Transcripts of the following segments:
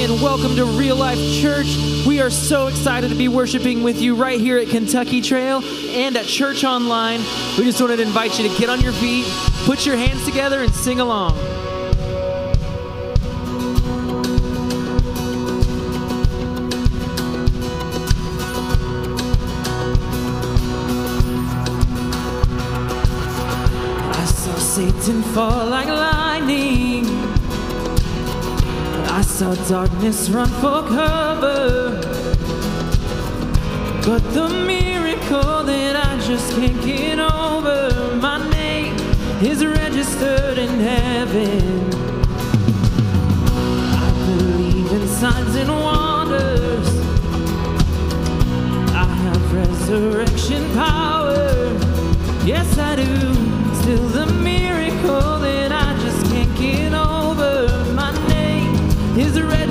and welcome to Real Life Church. We are so excited to be worshiping with you right here at Kentucky Trail and at Church Online. We just wanted to invite you to get on your feet, put your hands together, and sing along. I saw Satan fall like saw darkness run for cover. But the miracle that I just can't get over, my name is registered in heaven. I believe in signs and wonders. I have resurrection power. Yes, I do. is red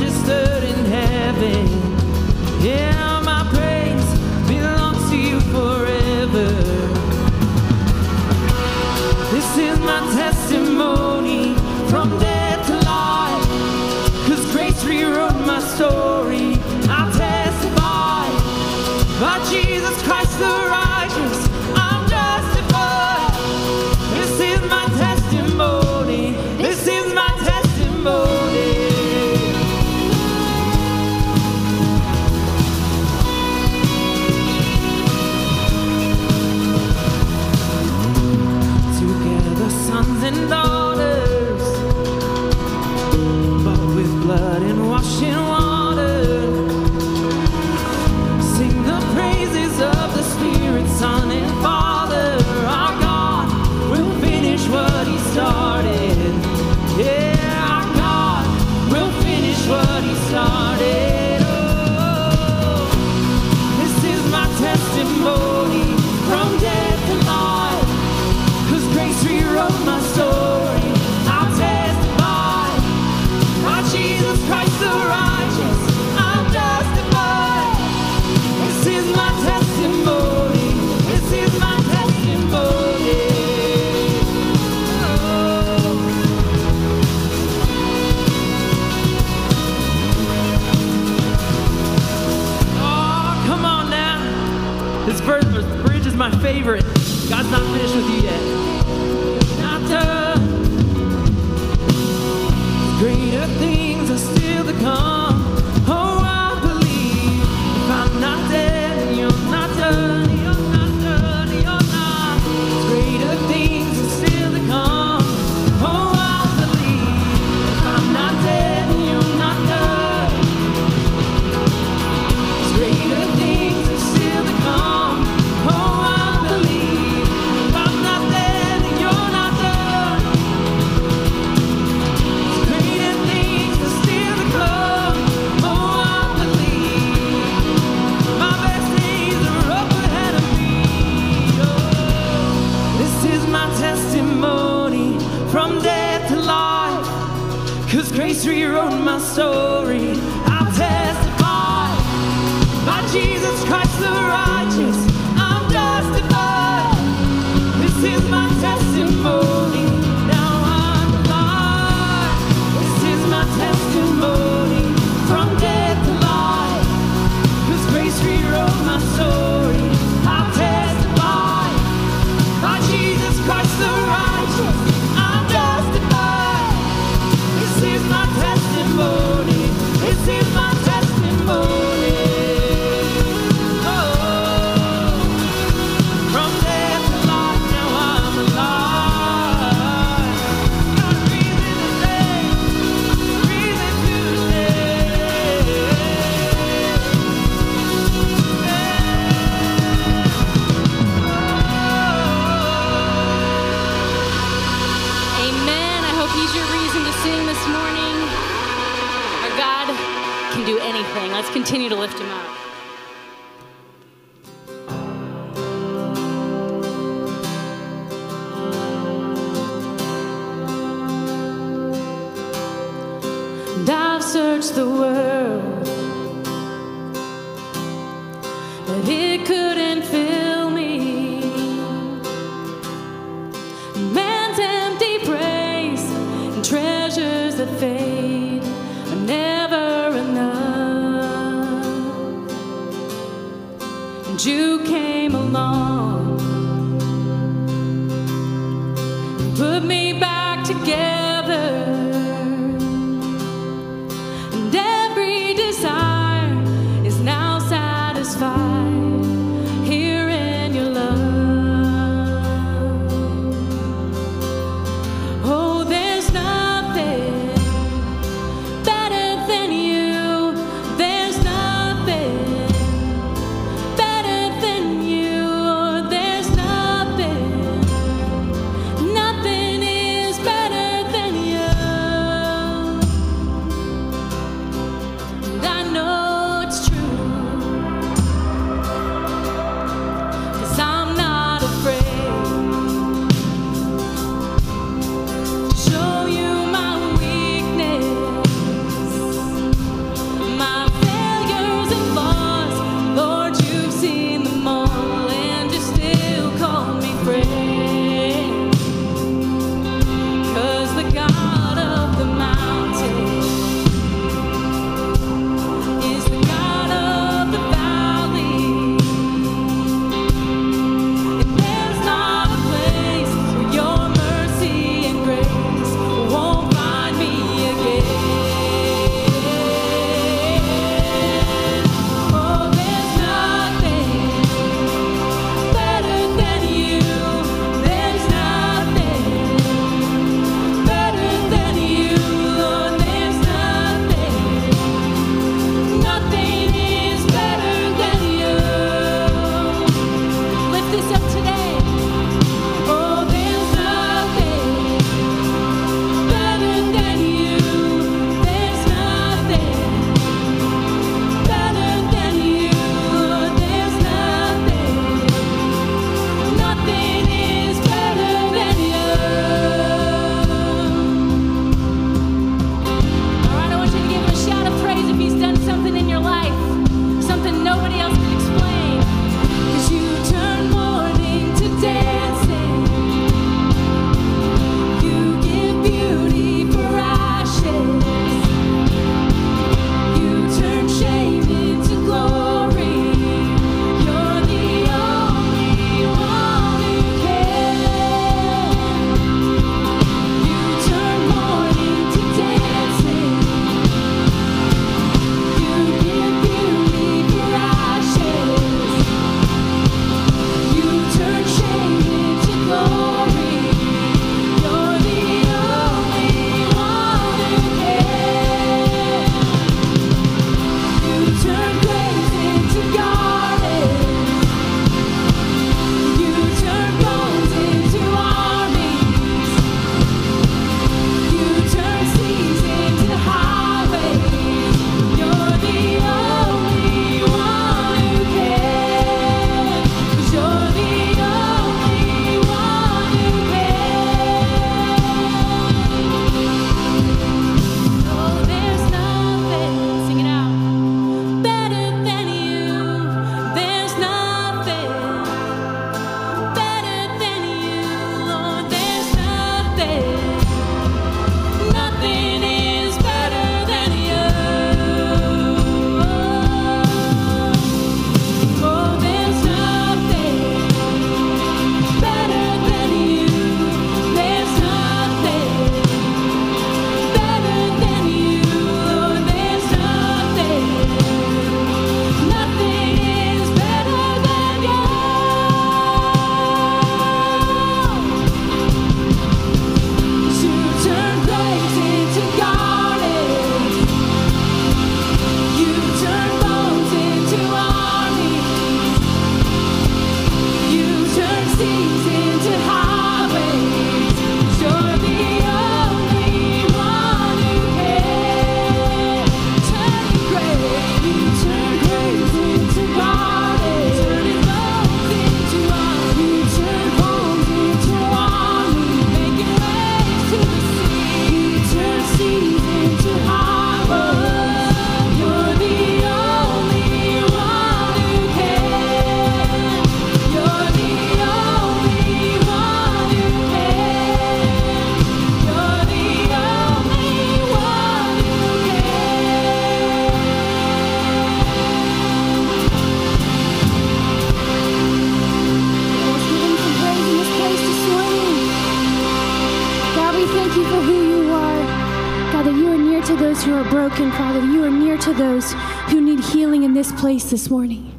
to those who are broken, Father. You are near to those who need healing in this place this morning.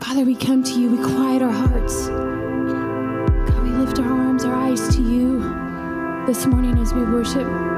Father, we come to you. We quiet our hearts. God, we lift our arms, our eyes to you this morning as we worship.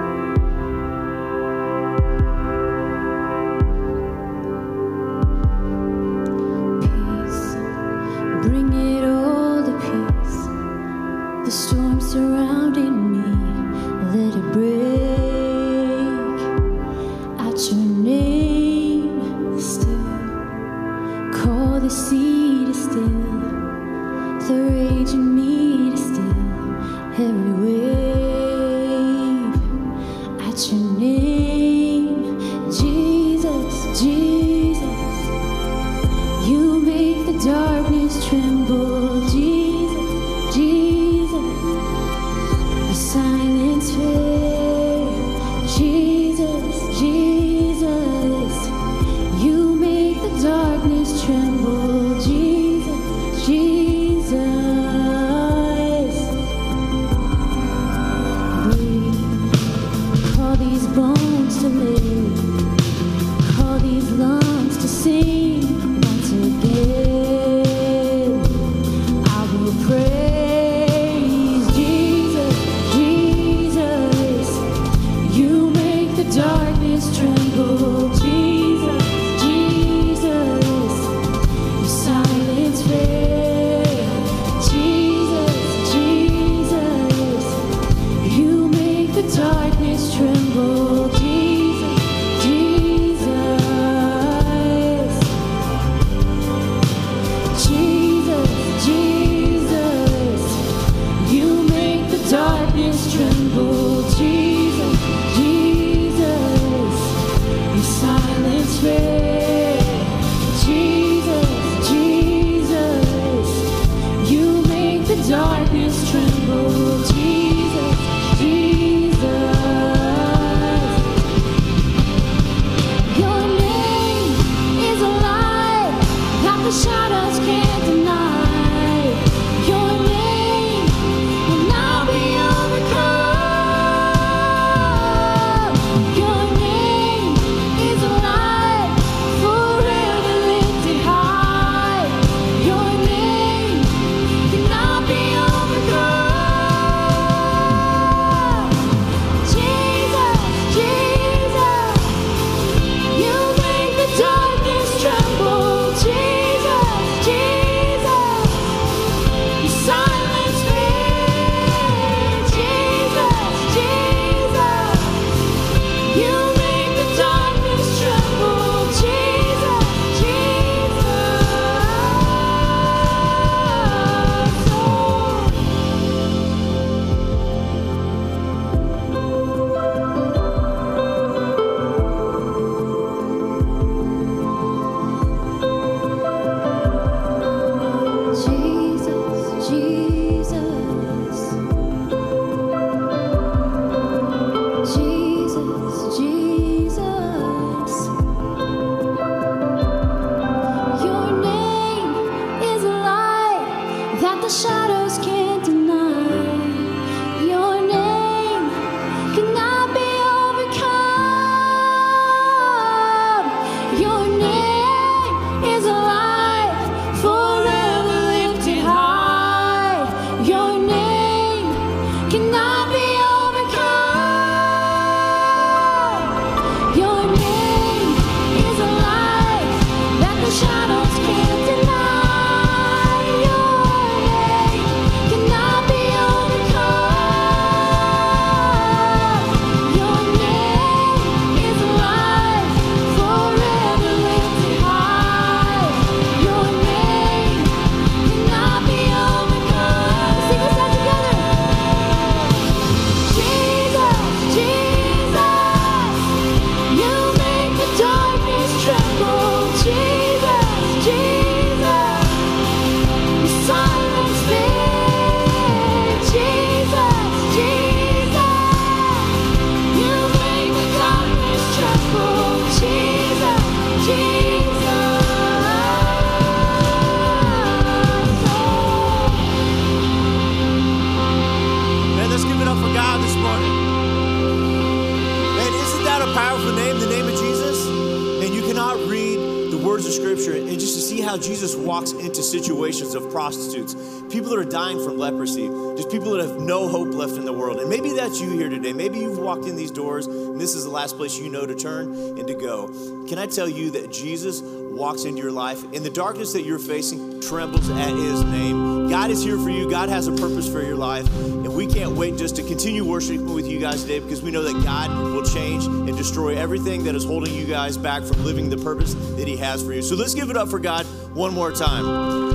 People that are dying from leprosy, just people that have no hope left in the world. And maybe that's you here today. Maybe you've walked in these doors and this is the last place you know to turn and to go. Can I tell you that Jesus walks into your life and the darkness that you're facing trembles at his name? God is here for you. God has a purpose for your life. And we can't wait just to continue worshiping with you guys today because we know that God will change and destroy everything that is holding you guys back from living the purpose that he has for you. So let's give it up for God one more time.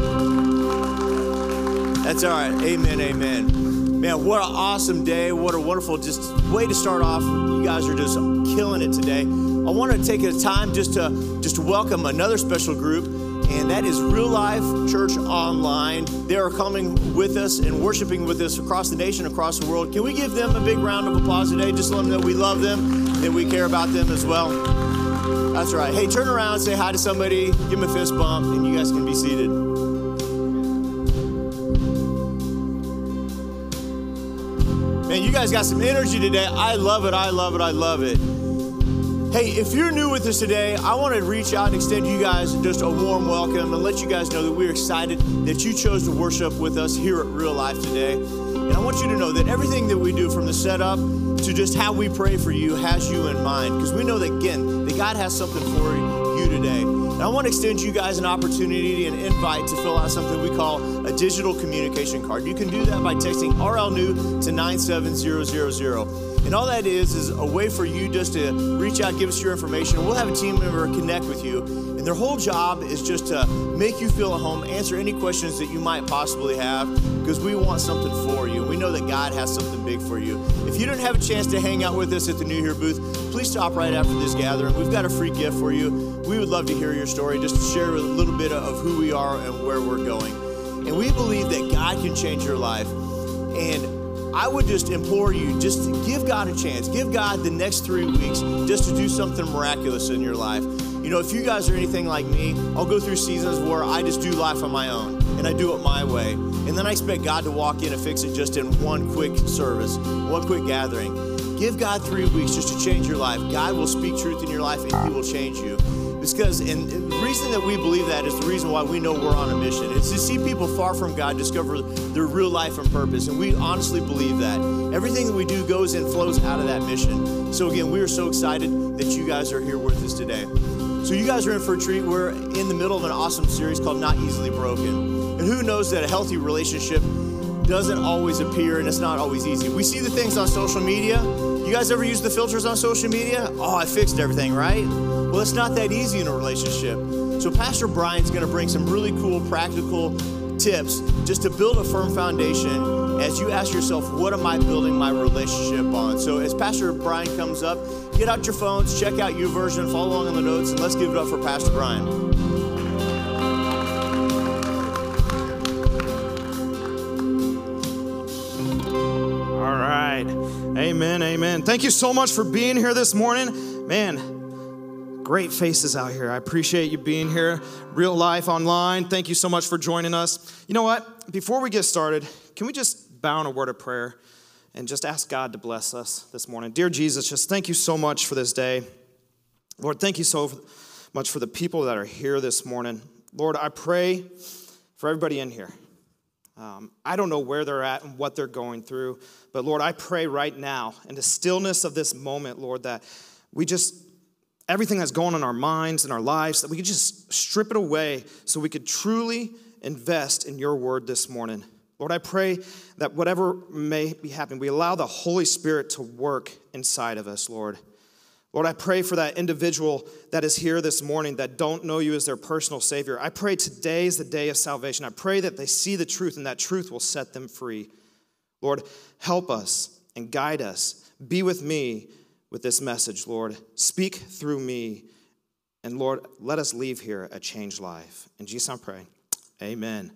That's all right. Amen. Amen. Man, what an awesome day. What a wonderful just way to start off. You guys are just killing it today. I want to take a time just to just to welcome another special group, and that is Real Life Church Online. They are coming with us and worshiping with us across the nation, across the world. Can we give them a big round of applause today? Just let them know we love them, that we care about them as well. That's right. Hey, turn around, say hi to somebody, give them a fist bump, and you guys can be seated. Man, you guys got some energy today. I love it. I love it. I love it. Hey, if you're new with us today, I want to reach out and extend you guys just a warm welcome and let you guys know that we're excited that you chose to worship with us here at Real Life today. And I want you to know that everything that we do from the setup to just how we pray for you has you in mind because we know that, again, that God has something for you today. And I want to extend you guys an opportunity and invite to fill out something we call a digital communication card. You can do that by texting RL New to 97000. And all that is is a way for you just to reach out, give us your information, we'll have a team member connect with you. And their whole job is just to make you feel at home, answer any questions that you might possibly have, because we want something for you. We know that God has something big for you. If you didn't have a chance to hang out with us at the New Year booth, please stop right after this gathering. We've got a free gift for you. We would love to hear your story, just to share a little bit of who we are and where we're going. And we believe that God can change your life. And I would just implore you just give God a chance. Give God the next three weeks just to do something miraculous in your life. You know, if you guys are anything like me, I'll go through seasons where I just do life on my own and I do it my way. And then I expect God to walk in and fix it just in one quick service, one quick gathering. Give God three weeks just to change your life. God will speak truth in your life and He will change you. Because, and the reason that we believe that is the reason why we know we're on a mission. It's to see people far from God discover their real life and purpose. And we honestly believe that. Everything that we do goes and flows out of that mission. So, again, we are so excited that you guys are here with us today. So, you guys are in for a treat. We're in the middle of an awesome series called Not Easily Broken. And who knows that a healthy relationship doesn't always appear and it's not always easy. We see the things on social media. You guys ever use the filters on social media? Oh, I fixed everything, right? Well, it's not that easy in a relationship. So, Pastor Brian's going to bring some really cool practical tips just to build a firm foundation as you ask yourself, what am I building my relationship on? So, as Pastor Brian comes up, get out your phones, check out YouVersion, follow along in the notes, and let's give it up for Pastor Brian. All right. Amen. Amen. Thank you so much for being here this morning. Man, great faces out here. I appreciate you being here. Real life online. Thank you so much for joining us. You know what? Before we get started, can we just bow in a word of prayer and just ask God to bless us this morning? Dear Jesus, just thank you so much for this day. Lord, thank you so much for the people that are here this morning. Lord, I pray for everybody in here. Um, I don't know where they're at and what they're going through, but Lord, I pray right now in the stillness of this moment, Lord, that we just, everything that's going on in our minds and our lives, that we could just strip it away so we could truly invest in your word this morning. Lord, I pray that whatever may be happening, we allow the Holy Spirit to work inside of us, Lord. Lord, I pray for that individual that is here this morning that don't know you as their personal Savior. I pray today is the day of salvation. I pray that they see the truth and that truth will set them free. Lord, help us and guide us. Be with me with this message, Lord. Speak through me. And Lord, let us leave here a changed life. In Jesus, I pray. Amen.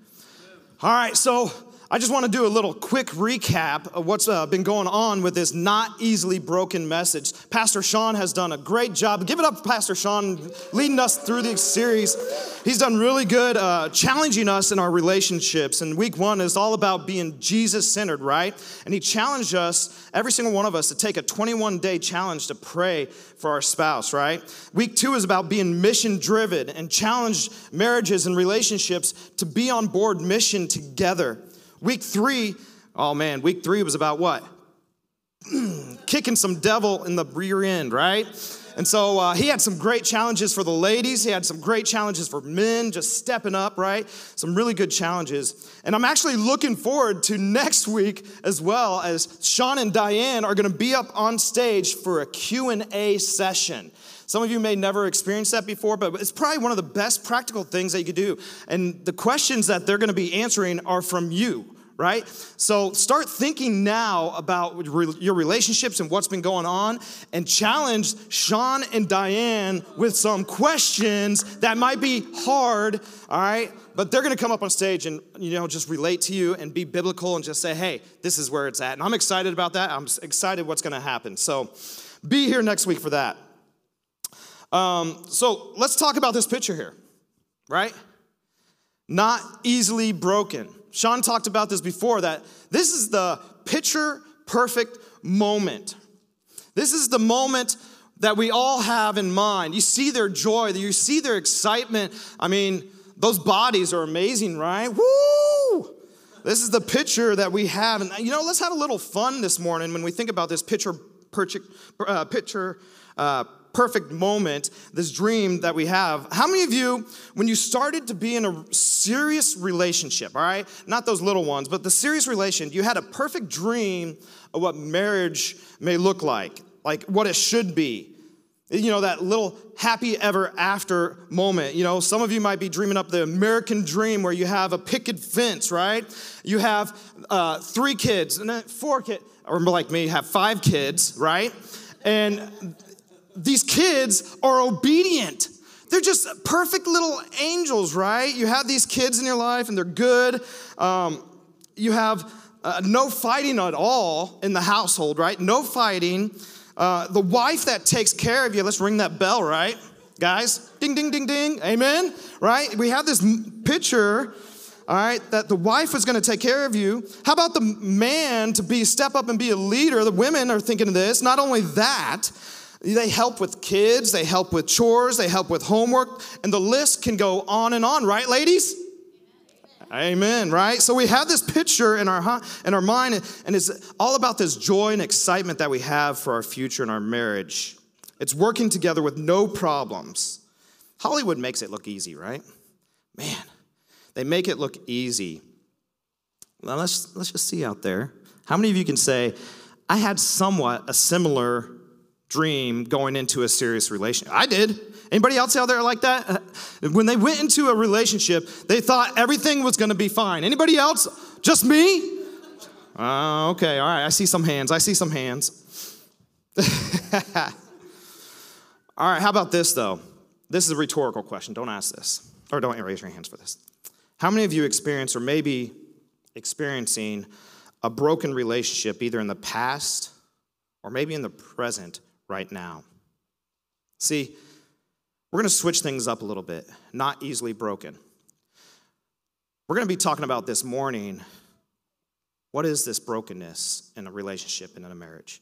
All right, so I just want to do a little quick recap of what's uh, been going on with this not easily broken message. Pastor Sean has done a great job. Give it up Pastor Sean leading us through this series. He's done really good uh, challenging us in our relationships. And week one is all about being Jesus centered, right? And he challenged us, every single one of us, to take a 21 day challenge to pray for our spouse, right? Week two is about being mission driven and challenge marriages and relationships to be on board mission together. Week three, oh man, week three was about what? Kicking some devil in the rear end, right? And so uh, he had some great challenges for the ladies. He had some great challenges for men, just stepping up, right? Some really good challenges. And I'm actually looking forward to next week as well as Sean and Diane are going to be up on stage for a Q&A session. Some of you may never experience that before, but it's probably one of the best practical things that you could do. And the questions that they're going to be answering are from you right? So start thinking now about your relationships and what's been going on and challenge Sean and Diane with some questions that might be hard, all right? But they're gonna come up on stage and, you know, just relate to you and be biblical and just say, hey, this is where it's at. And I'm excited about that. I'm excited what's gonna happen. So be here next week for that. Um, so let's talk about this picture here, right? Not easily broken. Sean talked about this before that this is the picture perfect moment. This is the moment that we all have in mind. You see their joy, you see their excitement. I mean, those bodies are amazing, right? Woo! This is the picture that we have. And you know, let's have a little fun this morning when we think about this picture, picture, uh, picture uh, perfect moment, this dream that we have. How many of you, when you started to be in a serious relationship, all right, not those little ones, but the serious relation, you had a perfect dream of what marriage may look like, like what it should be? You know, that little happy ever after moment. You know, some of you might be dreaming up the American dream where you have a picket fence, right? You have uh, three kids, and four kids, or like me, have five kids, right? And these kids are obedient. They're just perfect little angels, right? You have these kids in your life and they're good. Um, you have uh, no fighting at all in the household, right? No fighting. Uh, the wife that takes care of you, let's ring that bell, right? Guys, ding, ding, ding, ding, amen, right? We have this picture, all right, that the wife is gonna take care of you. How about the man to be step up and be a leader? The women are thinking of this. Not only that, they help with kids, they help with chores, they help with homework, and the list can go on and on, right, ladies? Amen, right? So we have this picture in our, in our mind, and it's all about this joy and excitement that we have for our future and our marriage. It's working together with no problems. Hollywood makes it look easy, right? Man, they make it look easy. Let's, let's just see out there. How many of you can say, I had somewhat a similar dream going into a serious relationship. I did. Anybody else out there like that? When they went into a relationship, they thought everything was going to be fine. Anybody else? Just me? Uh, okay, all right. I see some hands. I see some hands. all right, how about this though? This is a rhetorical question. Don't ask this, or don't raise your hands for this. How many of you experience, or maybe experiencing, a broken relationship either in the past or maybe in the present right now. See, we're going to switch things up a little bit, not easily broken. We're going to be talking about this morning what is this brokenness in a relationship and in a marriage?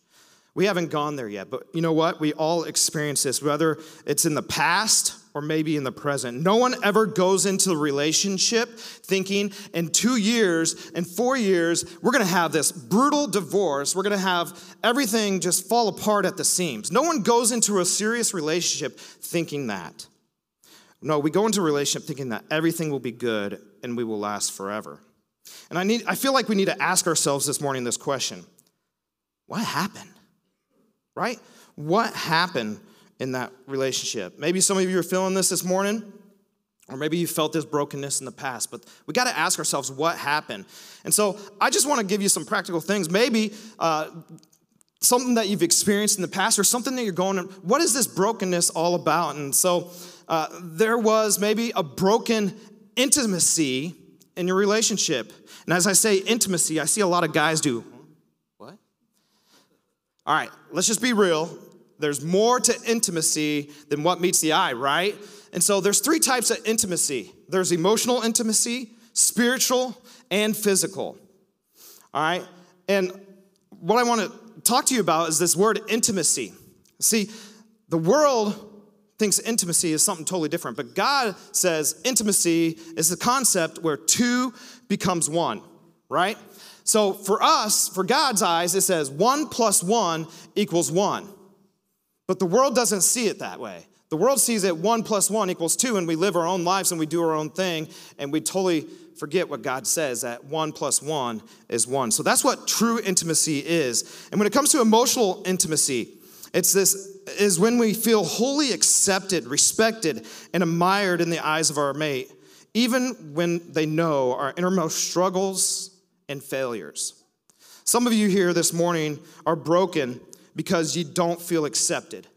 We haven't gone there yet, but you know what? We all experience this, whether it's in the past or maybe in the present. No one ever goes into a relationship thinking in two years, in four years, we're gonna have this brutal divorce. We're gonna have everything just fall apart at the seams. No one goes into a serious relationship thinking that. No, we go into a relationship thinking that everything will be good and we will last forever. And I, need, I feel like we need to ask ourselves this morning this question What happened? Right? What happened in that relationship. Maybe some of you are feeling this this morning, or maybe you felt this brokenness in the past, but we got to ask ourselves what happened. And so I just want to give you some practical things. Maybe uh, something that you've experienced in the past, or something that you're going, what is this brokenness all about? And so uh, there was maybe a broken intimacy in your relationship. And as I say intimacy, I see a lot of guys do. What? All right, let's just be real. There's more to intimacy than what meets the eye, right? And so there's three types of intimacy there's emotional intimacy, spiritual, and physical. All right? And what I want to talk to you about is this word intimacy. See, the world thinks intimacy is something totally different, but God says intimacy is the concept where two becomes one, right? So for us, for God's eyes, it says one plus one equals one. But the world doesn't see it that way. The world sees it one plus one equals two, and we live our own lives and we do our own thing, and we totally forget what God says that one plus one is one. So that's what true intimacy is. And when it comes to emotional intimacy, it's this is when we feel wholly accepted, respected, and admired in the eyes of our mate, even when they know our innermost struggles and failures. Some of you here this morning are broken because you don't feel accepted.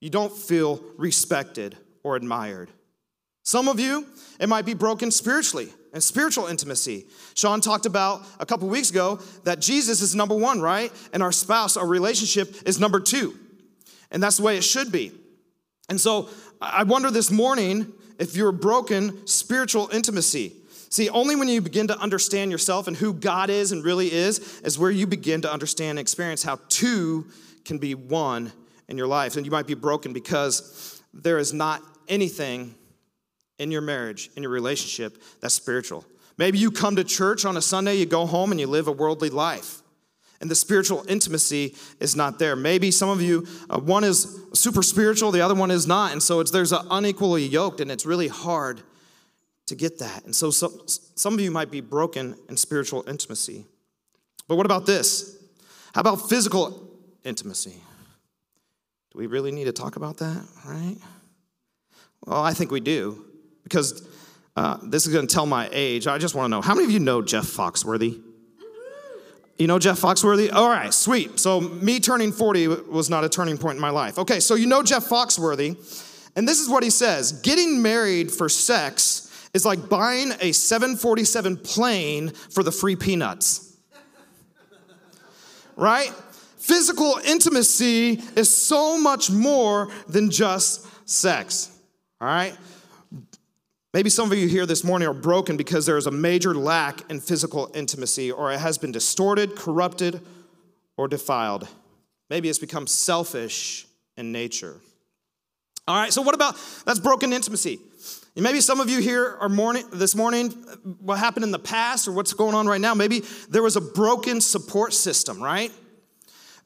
You don't feel respected or admired. Some of you, it might be broken spiritually and spiritual intimacy. Sean talked about a couple weeks ago that Jesus is number one, right? And our spouse, our relationship is number two. And that's the way it should be. And so I wonder this morning if you're broken spiritual intimacy. See, only when you begin to understand yourself and who God is and really is, is where you begin to understand and experience how two can be one in your life. And you might be broken because there is not anything in your marriage, in your relationship, that's spiritual. Maybe you come to church on a Sunday, you go home, and you live a worldly life. And the spiritual intimacy is not there. Maybe some of you, uh, one is super spiritual, the other one is not. And so it's, there's an unequally yoked, and it's really hard to get that. And so some, some of you might be broken in spiritual intimacy. But what about this? How about physical intimacy? Do we really need to talk about that, right? Well, I think we do, because uh, this is going to tell my age. I just want to know how many of you know Jeff Foxworthy? You know Jeff Foxworthy? All right, sweet. So, me turning 40 was not a turning point in my life. Okay, so you know Jeff Foxworthy, and this is what he says Getting married for sex is like buying a 747 plane for the free peanuts. right? Physical intimacy is so much more than just sex. All right? Maybe some of you here this morning are broken because there is a major lack in physical intimacy, or it has been distorted, corrupted, or defiled. Maybe it's become selfish in nature. All right, so what about that's broken intimacy? Maybe some of you here are morning this morning, what happened in the past or what's going on right now. Maybe there was a broken support system, right?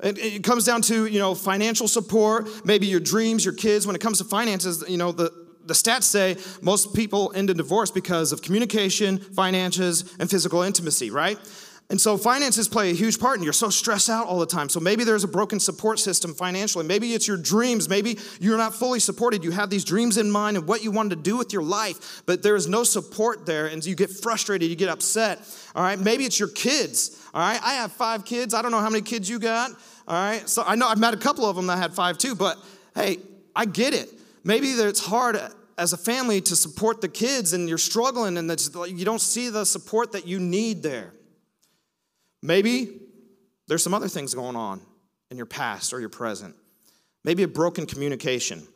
It, it comes down to you know financial support, maybe your dreams, your kids. When it comes to finances, you know the the stats say most people end in divorce because of communication, finances, and physical intimacy, right? And so finances play a huge part, and you're so stressed out all the time. So maybe there's a broken support system financially. Maybe it's your dreams. Maybe you're not fully supported. You have these dreams in mind and what you wanted to do with your life, but there is no support there, and you get frustrated, you get upset. All right, maybe it's your kids. All right, I have five kids. I don't know how many kids you got. All right, so I know I've met a couple of them that had five too, but hey, I get it. Maybe it's hard as a family to support the kids and you're struggling and you don't see the support that you need there. Maybe there's some other things going on in your past or your present. Maybe a broken communication.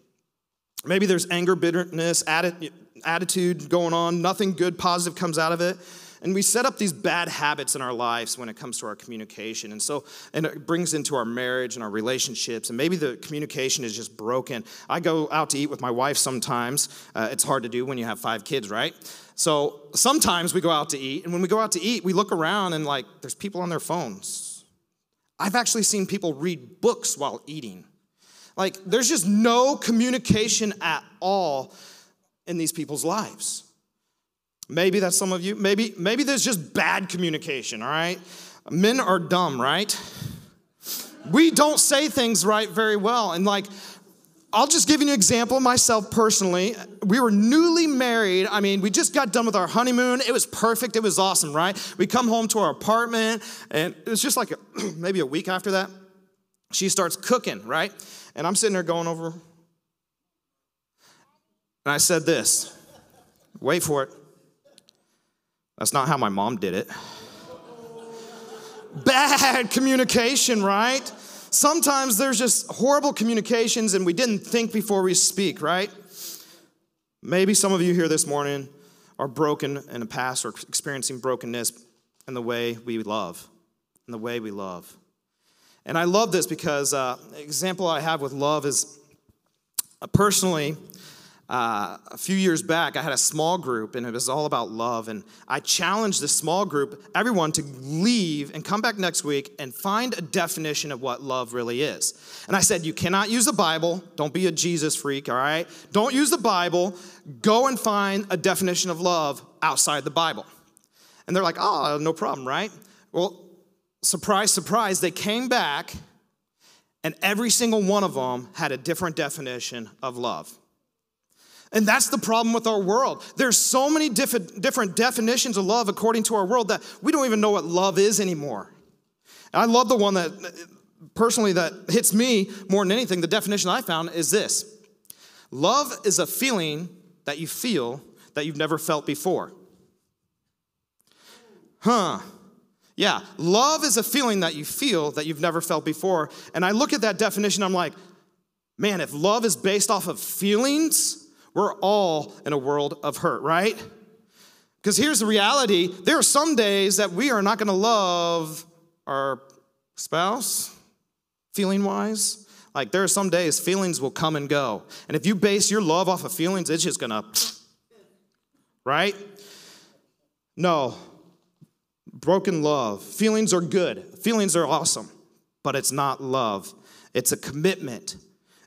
Maybe there's anger, bitterness, attitude going on. Nothing good, positive comes out of it. And we set up these bad habits in our lives when it comes to our communication. And so, and it brings into our marriage and our relationships. And maybe the communication is just broken. I go out to eat with my wife sometimes. Uh, it's hard to do when you have five kids, right? So sometimes we go out to eat. And when we go out to eat, we look around and like, there's people on their phones. I've actually seen people read books while eating. Like, there's just no communication at all in these people's lives. Maybe that's some of you. Maybe, maybe there's just bad communication, all right? Men are dumb, right? We don't say things right very well. And like, I'll just give you an example of myself personally. We were newly married. I mean, we just got done with our honeymoon. It was perfect. It was awesome, right? We come home to our apartment, and it was just like a, maybe a week after that. She starts cooking, right? And I'm sitting there going over. And I said this wait for it. That's not how my mom did it. Bad communication, right? Sometimes there's just horrible communications and we didn't think before we speak, right? Maybe some of you here this morning are broken in the past or experiencing brokenness in the way we love, in the way we love. And I love this because uh, example I have with love is uh, personally, uh, a few years back, I had a small group and it was all about love. And I challenged this small group, everyone, to leave and come back next week and find a definition of what love really is. And I said, You cannot use the Bible. Don't be a Jesus freak, all right? Don't use the Bible. Go and find a definition of love outside the Bible. And they're like, Oh, no problem, right? Well, surprise, surprise, they came back and every single one of them had a different definition of love. And that's the problem with our world. There's so many diff- different definitions of love according to our world that we don't even know what love is anymore. And I love the one that personally that hits me more than anything. The definition I found is this. Love is a feeling that you feel that you've never felt before. Huh. Yeah, love is a feeling that you feel that you've never felt before. And I look at that definition, I'm like, man, if love is based off of feelings, we're all in a world of hurt, right? Because here's the reality there are some days that we are not going to love our spouse, feeling wise. Like there are some days feelings will come and go. And if you base your love off of feelings, it's just going to, right? No. Broken love. Feelings are good, feelings are awesome, but it's not love. It's a commitment,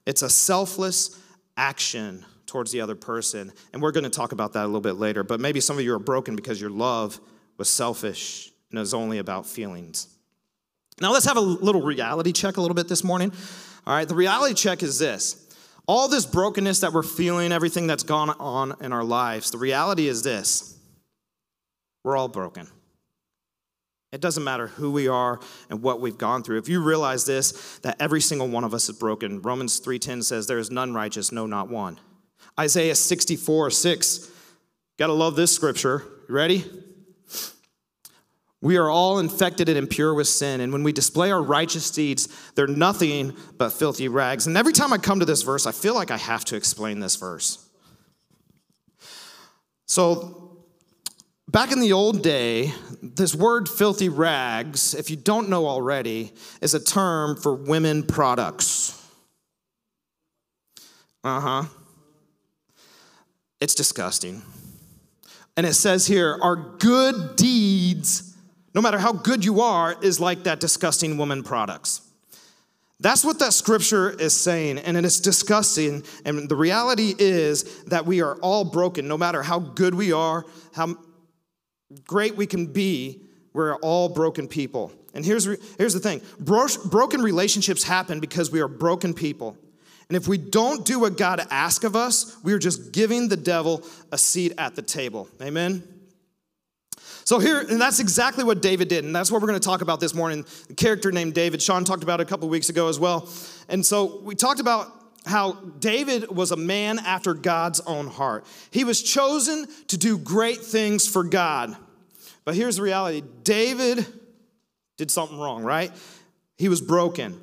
it's a selfless action towards the other person. And we're going to talk about that a little bit later. But maybe some of you are broken because your love was selfish and it was only about feelings. Now, let's have a little reality check a little bit this morning. All right, the reality check is this all this brokenness that we're feeling, everything that's gone on in our lives, the reality is this we're all broken. It doesn't matter who we are and what we've gone through. If you realize this, that every single one of us is broken. Romans 3:10 says there is none righteous, no not one. Isaiah 64 6. Gotta love this scripture. You ready? We are all infected and impure with sin, and when we display our righteous deeds, they're nothing but filthy rags. And every time I come to this verse, I feel like I have to explain this verse. So, back in the old day, this word filthy rags, if you don't know already, is a term for women products. Uh huh. It's disgusting. And it says here, our good deeds, no matter how good you are, is like that disgusting woman products. That's what that scripture is saying, and it is disgusting. And the reality is that we are all broken, no matter how good we are, how great we can be, we're all broken people. And here's, here's the thing broken relationships happen because we are broken people. And if we don't do what God asks of us, we are just giving the devil a seat at the table. Amen? So here, and that's exactly what David did, and that's what we're going to talk about this morning. The character named David. Sean talked about a couple weeks ago as well. And so we talked about how David was a man after God's own heart. He was chosen to do great things for God. But here's the reality David did something wrong, right? He was broken.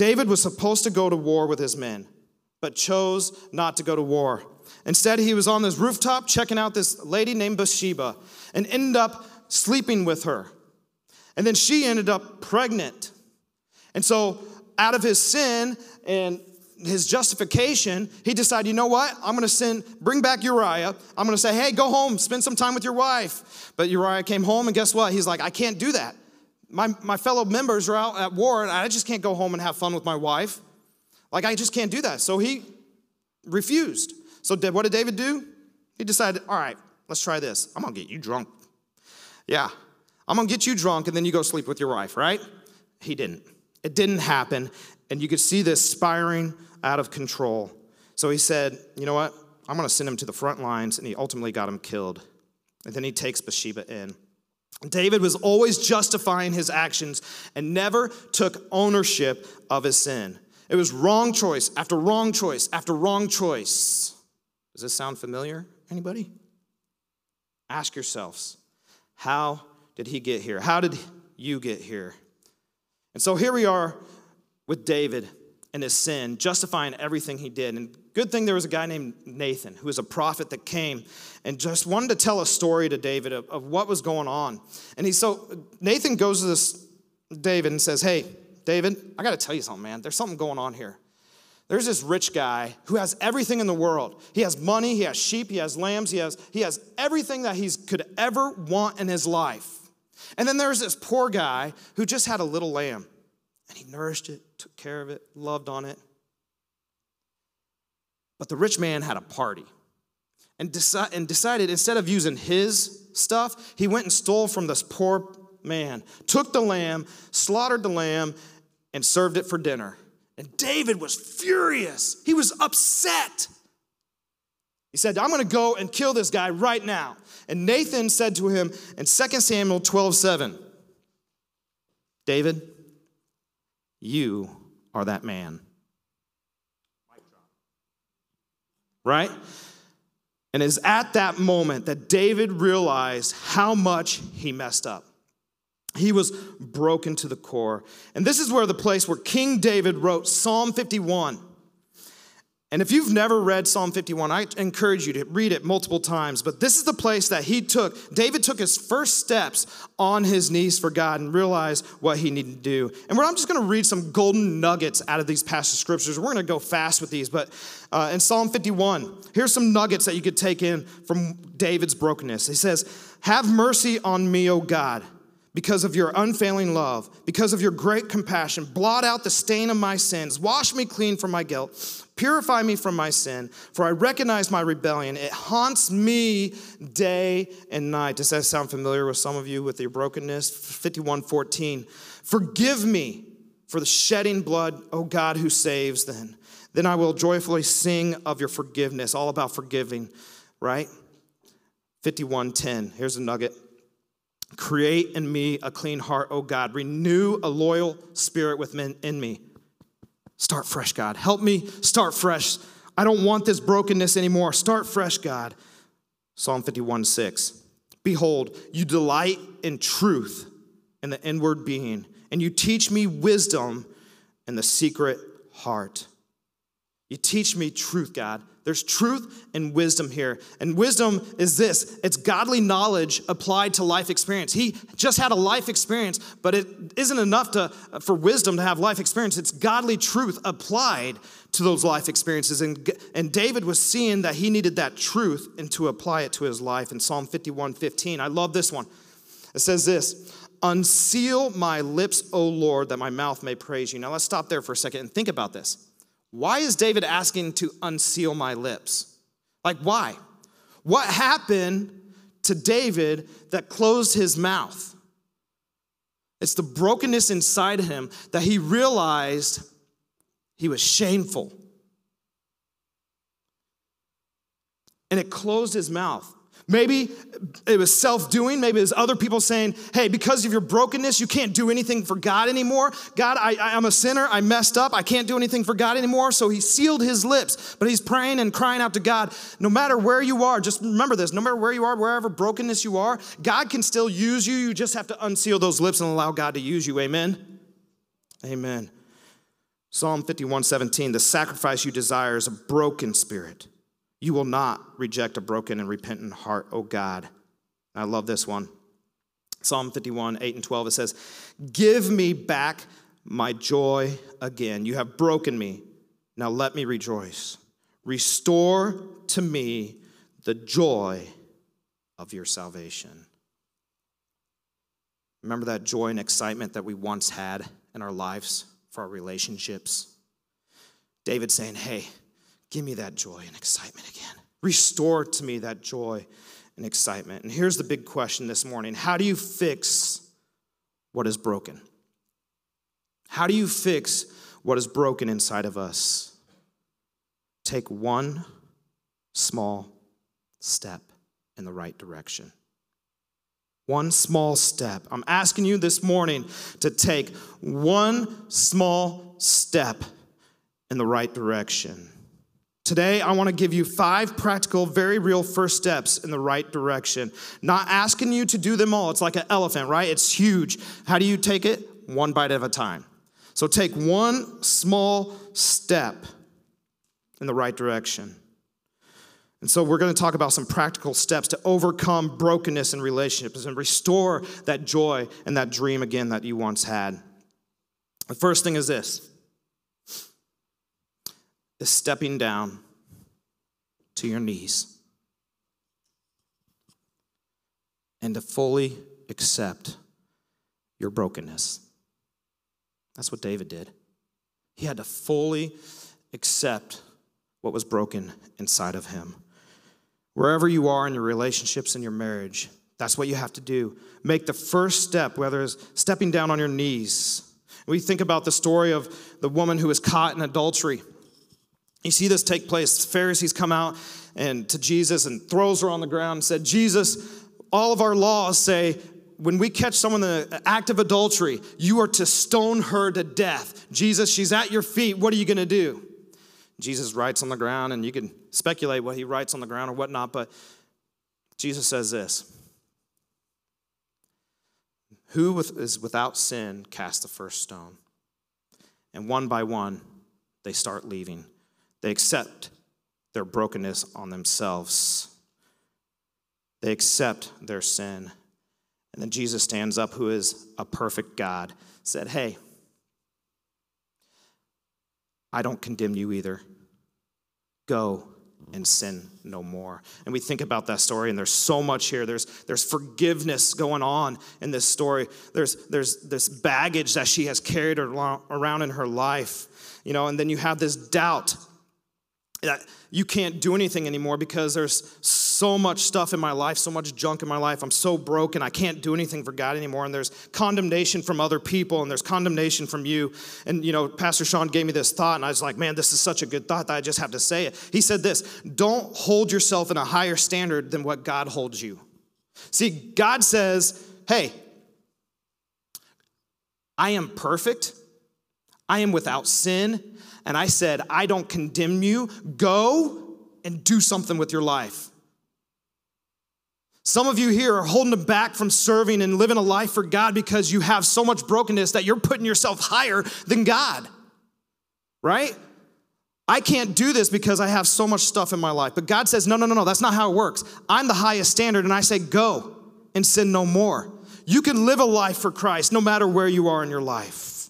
David was supposed to go to war with his men, but chose not to go to war. Instead, he was on this rooftop checking out this lady named Bathsheba and ended up sleeping with her. And then she ended up pregnant. And so, out of his sin and his justification, he decided, you know what? I'm going to send, bring back Uriah. I'm going to say, hey, go home, spend some time with your wife. But Uriah came home, and guess what? He's like, I can't do that my, my fellow members are out at war and I just can't go home and have fun with my wife. Like, I just can't do that. So he refused. So, what did David do? He decided, all right, let's try this. I'm gonna get you drunk. Yeah, I'm gonna get you drunk and then you go sleep with your wife, right? He didn't. It didn't happen. And you could see this spiraling out of control. So he said, you know what? I'm gonna send him to the front lines. And he ultimately got him killed. And then he takes Bathsheba in. David was always justifying his actions and never took ownership of his sin. It was wrong choice after wrong choice after wrong choice. Does this sound familiar? Anybody? Ask yourselves, how did he get here? How did you get here? And so here we are with David and his sin, justifying everything he did. And good thing there was a guy named Nathan who was a prophet that came and just wanted to tell a story to David of, of what was going on. And he so Nathan goes to this David and says, Hey, David, I got to tell you something, man. There's something going on here. There's this rich guy who has everything in the world. He has money, he has sheep, he has lambs, he has, he has everything that he could ever want in his life. And then there's this poor guy who just had a little lamb and he nourished it, took care of it, loved on it. But the rich man had a party and, deci- and decided instead of using his stuff, he went and stole from this poor man, took the lamb, slaughtered the lamb, and served it for dinner. And David was furious. He was upset. He said, I'm going to go and kill this guy right now. And Nathan said to him in 2 Samuel 12 7, David, you are that man. Right? And it is at that moment that David realized how much he messed up. He was broken to the core. And this is where the place where King David wrote Psalm 51. And if you've never read Psalm 51, I encourage you to read it multiple times. But this is the place that he took, David took his first steps on his knees for God and realized what he needed to do. And I'm just going to read some golden nuggets out of these passage scriptures. We're going to go fast with these. But uh, in Psalm 51, here's some nuggets that you could take in from David's brokenness. He says, Have mercy on me, O God because of your unfailing love, because of your great compassion. Blot out the stain of my sins. Wash me clean from my guilt. Purify me from my sin, for I recognize my rebellion. It haunts me day and night. Does that sound familiar with some of you with your brokenness? 5114. Forgive me for the shedding blood, O God who saves then. Then I will joyfully sing of your forgiveness, all about forgiving, right? 5110. Here's a nugget. Create in me a clean heart, O God. Renew a loyal spirit within me. Start fresh, God. Help me start fresh. I don't want this brokenness anymore. Start fresh, God. Psalm 51 6. Behold, you delight in truth in the inward being, and you teach me wisdom in the secret heart. You teach me truth, God. There's truth and wisdom here. And wisdom is this it's godly knowledge applied to life experience. He just had a life experience, but it isn't enough to, for wisdom to have life experience. It's godly truth applied to those life experiences. And, and David was seeing that he needed that truth and to apply it to his life in Psalm 51 15. I love this one. It says this Unseal my lips, O Lord, that my mouth may praise you. Now let's stop there for a second and think about this. Why is David asking to unseal my lips? Like, why? What happened to David that closed his mouth? It's the brokenness inside him that he realized he was shameful. And it closed his mouth. Maybe it was self doing. Maybe was other people saying, hey, because of your brokenness, you can't do anything for God anymore. God, I, am a sinner. I messed up. I can't do anything for God anymore. So he sealed his lips, but he's praying and crying out to God. No matter where you are, just remember this no matter where you are, wherever brokenness you are, God can still use you. You just have to unseal those lips and allow God to use you. Amen. Amen. Psalm 51 17, the sacrifice you desire is a broken spirit you will not reject a broken and repentant heart, O God. I love this one. Psalm 51, 8 and 12, it says, Give me back my joy again. You have broken me. Now let me rejoice. Restore to me the joy of your salvation. Remember that joy and excitement that we once had in our lives for our relationships? David saying, Hey, Give me that joy and excitement again. Restore to me that joy and excitement. And here's the big question this morning How do you fix what is broken? How do you fix what is broken inside of us? Take one small step in the right direction. One small step. I'm asking you this morning to take one small step in the right direction Today, I want to give you five practical, very real first steps in the right direction. Not asking you to do them all. It's like an elephant, right? It's huge. How do you take it? One bite at a time. So take one small step in the right direction. And so we're going to talk about some practical steps to overcome brokenness in relationships and restore that joy and that dream again that you once had. The first thing is this is stepping down to your knees and to fully accept your brokenness. That's what David did. He had to fully accept what was broken inside of him. Wherever you are in your relationships and your marriage, that's what you have to do. Make the first step, whether it's stepping down on your knees. We think about the story of the woman who was caught in adultery. You see this take place. Pharisees come out and to Jesus and throws her on the ground and said, Jesus, all of our laws say when we catch someone in the act of adultery, you are to stone her to death. Jesus, she's at your feet. What are you going to do? Jesus writes on the ground, and you can speculate what he writes on the ground or whatnot, but Jesus says this Who is without sin cast the first stone? And one by one, they start leaving. They accept their brokenness on themselves, they accept their sin. And then Jesus stands up, who is a perfect God, said, Hey, I don't condemn you either. Go and sin no more. And we think about that story, and there's so much here. There's, there's forgiveness going on in this story. There's, there's this baggage that she has carried around in her life, you know, and then you have this doubt that you can't do anything anymore because there's so much stuff in my life, so much junk in my life. I'm so broken. I can't do anything for God anymore. And there's condemnation from other people and there's condemnation from you. And, you know, Pastor Sean gave me this thought, and I was like, man, this is such a good thought that I just have to say it. He said this Don't hold yourself in a higher standard than what God holds you. See, God says, hey, I am perfect, I am without sin and I said, I don't condemn you. Go and do something with your life. Some of you here are holding them back from serving and living a life for God because you have so much brokenness that you're putting yourself higher than God, right? I can't do this because I have so much stuff in my life. But God says, no, no, no, no, that's not how it works. I'm the highest standard, and I say, go and sin no more. You can live a life for Christ no matter where you are in your life.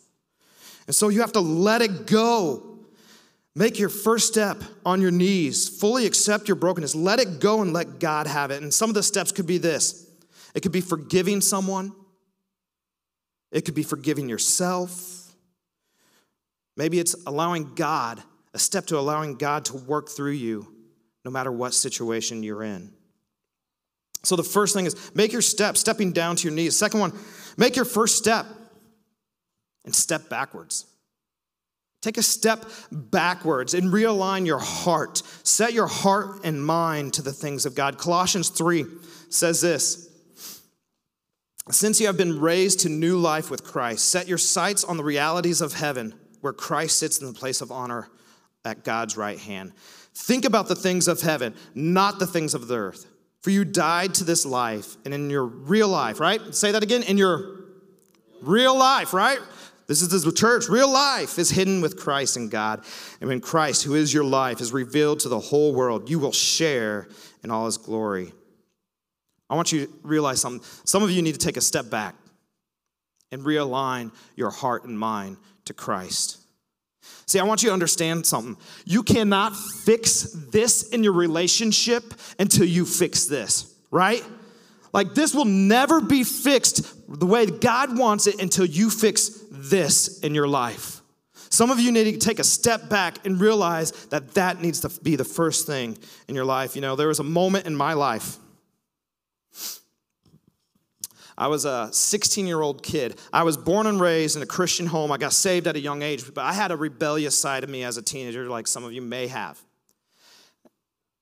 And so you have to let it go. Make your first step on your knees. Fully accept your brokenness. Let it go and let God have it. And some of the steps could be this it could be forgiving someone, it could be forgiving yourself. Maybe it's allowing God, a step to allowing God to work through you no matter what situation you're in. So the first thing is make your step, stepping down to your knees. Second one, make your first step and step backwards. Take a step backwards and realign your heart. Set your heart and mind to the things of God. Colossians 3 says this Since you have been raised to new life with Christ, set your sights on the realities of heaven, where Christ sits in the place of honor at God's right hand. Think about the things of heaven, not the things of the earth. For you died to this life, and in your real life, right? Say that again. In your real life, right? This is the church. Real life is hidden with Christ in God. And when Christ, who is your life, is revealed to the whole world, you will share in all his glory. I want you to realize something. Some of you need to take a step back and realign your heart and mind to Christ. See, I want you to understand something. You cannot fix this in your relationship until you fix this, right? Like, this will never be fixed the way God wants it until you fix this in your life. Some of you need to take a step back and realize that that needs to be the first thing in your life. You know, there was a moment in my life. I was a 16 year old kid. I was born and raised in a Christian home. I got saved at a young age, but I had a rebellious side of me as a teenager, like some of you may have.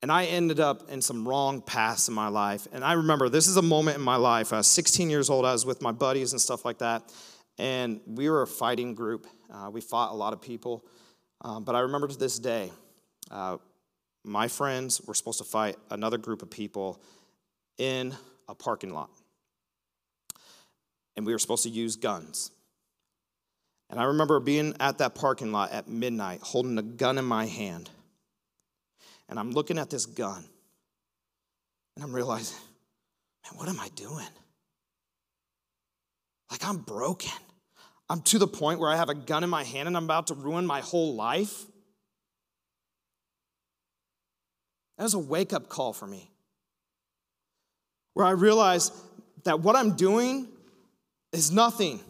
And I ended up in some wrong paths in my life. And I remember this is a moment in my life. I was 16 years old. I was with my buddies and stuff like that. And we were a fighting group. Uh, we fought a lot of people. Um, but I remember to this day, uh, my friends were supposed to fight another group of people in a parking lot. And we were supposed to use guns. And I remember being at that parking lot at midnight, holding a gun in my hand. And I'm looking at this gun. And I'm realizing, man, what am I doing? Like, I'm broken. I'm to the point where I have a gun in my hand and I'm about to ruin my whole life. That was a wake up call for me. Where I realized that what I'm doing is nothing.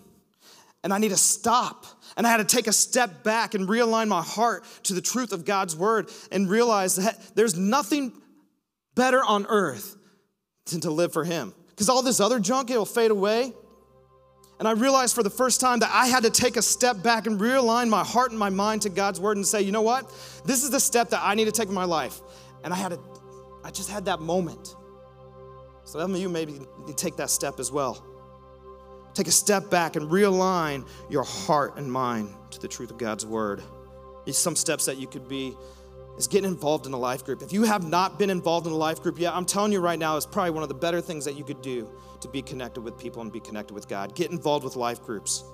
And I need to stop. And I had to take a step back and realign my heart to the truth of God's word and realize that there's nothing better on earth than to live for Him. Because all this other junk, it'll fade away. And I realized for the first time that I had to take a step back and realign my heart and my mind to God's word and say, you know what? This is the step that I need to take in my life. And I had to, I just had that moment. So some of you maybe take that step as well. Take a step back and realign your heart and mind to the truth of God's word. Some steps that you could be is getting involved in a life group. If you have not been involved in a life group yet, I'm telling you right now, it's probably one of the better things that you could do to be connected with people and be connected with God. Get involved with life groups.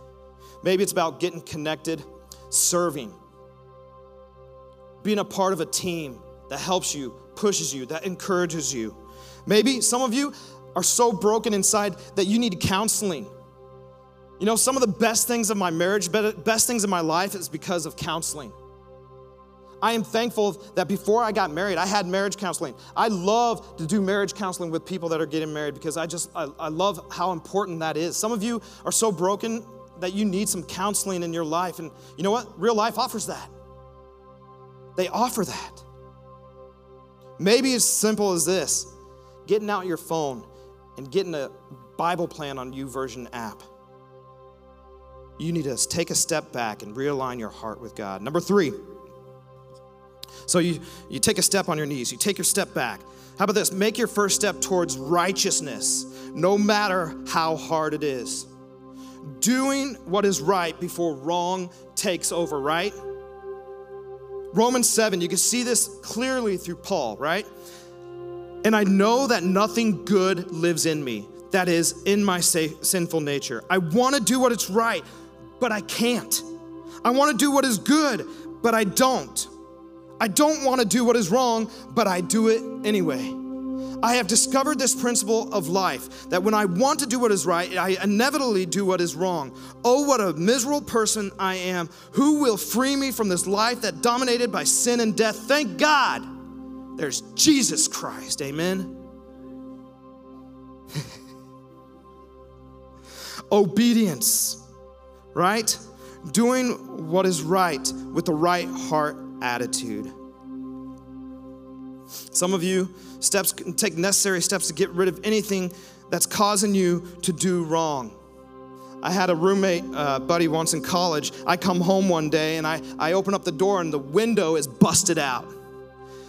Maybe it's about getting connected, serving, being a part of a team that helps you, pushes you, that encourages you. Maybe some of you are so broken inside that you need counseling. You know, some of the best things of my marriage, best things in my life is because of counseling. I am thankful that before I got married, I had marriage counseling. I love to do marriage counseling with people that are getting married because I just, I, I love how important that is. Some of you are so broken that you need some counseling in your life. And you know what? Real life offers that. They offer that. Maybe as simple as this getting out your phone and getting a Bible plan on YouVersion app. You need to take a step back and realign your heart with God. Number three, so you, you take a step on your knees, you take your step back. How about this? Make your first step towards righteousness, no matter how hard it is. Doing what is right before wrong takes over, right? Romans 7, you can see this clearly through Paul, right? And I know that nothing good lives in me, that is, in my sinful nature. I want to do what is right, but I can't. I want to do what is good, but I don't. I don't want to do what is wrong, but I do it anyway. I have discovered this principle of life that when I want to do what is right, I inevitably do what is wrong. Oh, what a miserable person I am. Who will free me from this life that dominated by sin and death? Thank God there's Jesus Christ. Amen. Obedience, right? Doing what is right with the right heart attitude. Some of you steps take necessary steps to get rid of anything that's causing you to do wrong. I had a roommate uh, buddy once in college. I come home one day and I, I open up the door and the window is busted out.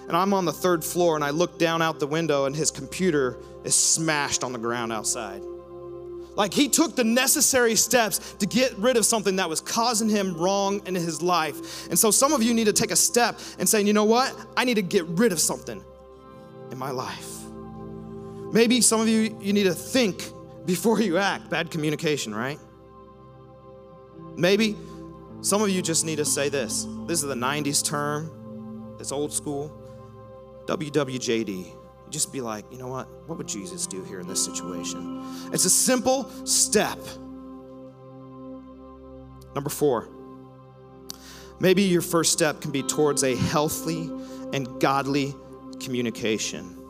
And I'm on the third floor and I look down out the window and his computer is smashed on the ground outside. Like he took the necessary steps to get rid of something that was causing him wrong in his life. And so some of you need to take a step and say, you know what? I need to get rid of something in my life. Maybe some of you, you need to think before you act. Bad communication, right? Maybe some of you just need to say this. This is the 90s term, it's old school. WWJD just be like, you know what? What would Jesus do here in this situation? It's a simple step. Number four, maybe your first step can be towards a healthy and godly communication.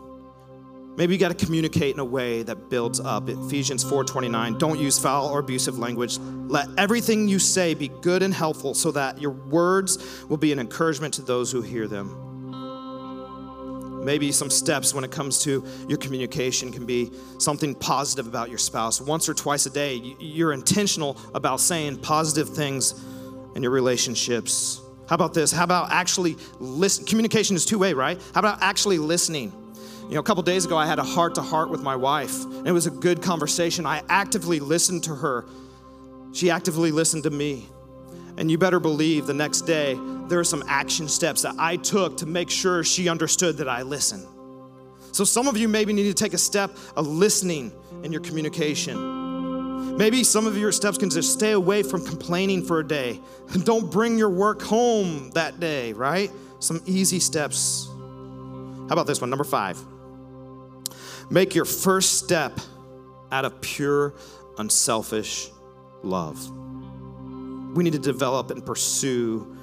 Maybe you got to communicate in a way that builds up. Ephesians 4:29, don't use foul or abusive language. Let everything you say be good and helpful so that your words will be an encouragement to those who hear them maybe some steps when it comes to your communication can be something positive about your spouse. Once or twice a day, you're intentional about saying positive things in your relationships. How about this? How about actually listen? Communication is two way, right? How about actually listening? You know, a couple days ago, I had a heart to heart with my wife, and it was a good conversation. I actively listened to her, she actively listened to me. And you better believe the next day there are some action steps that I took to make sure she understood that I listen. So some of you maybe need to take a step of listening in your communication. Maybe some of your steps can just stay away from complaining for a day. Don't bring your work home that day, right? Some easy steps. How about this one? Number five. Make your first step out of pure, unselfish love. We need to develop and pursue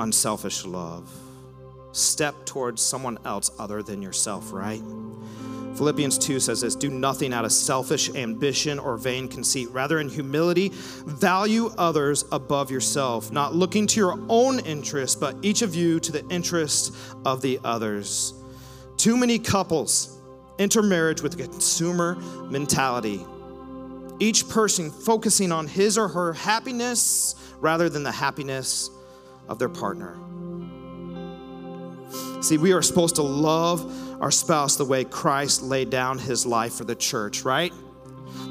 unselfish love. Step towards someone else other than yourself, right? Philippians 2 says this Do nothing out of selfish ambition or vain conceit. Rather, in humility, value others above yourself, not looking to your own interests, but each of you to the interests of the others. Too many couples enter marriage with a consumer mentality, each person focusing on his or her happiness rather than the happiness of their partner. See, we are supposed to love our spouse the way Christ laid down his life for the church, right?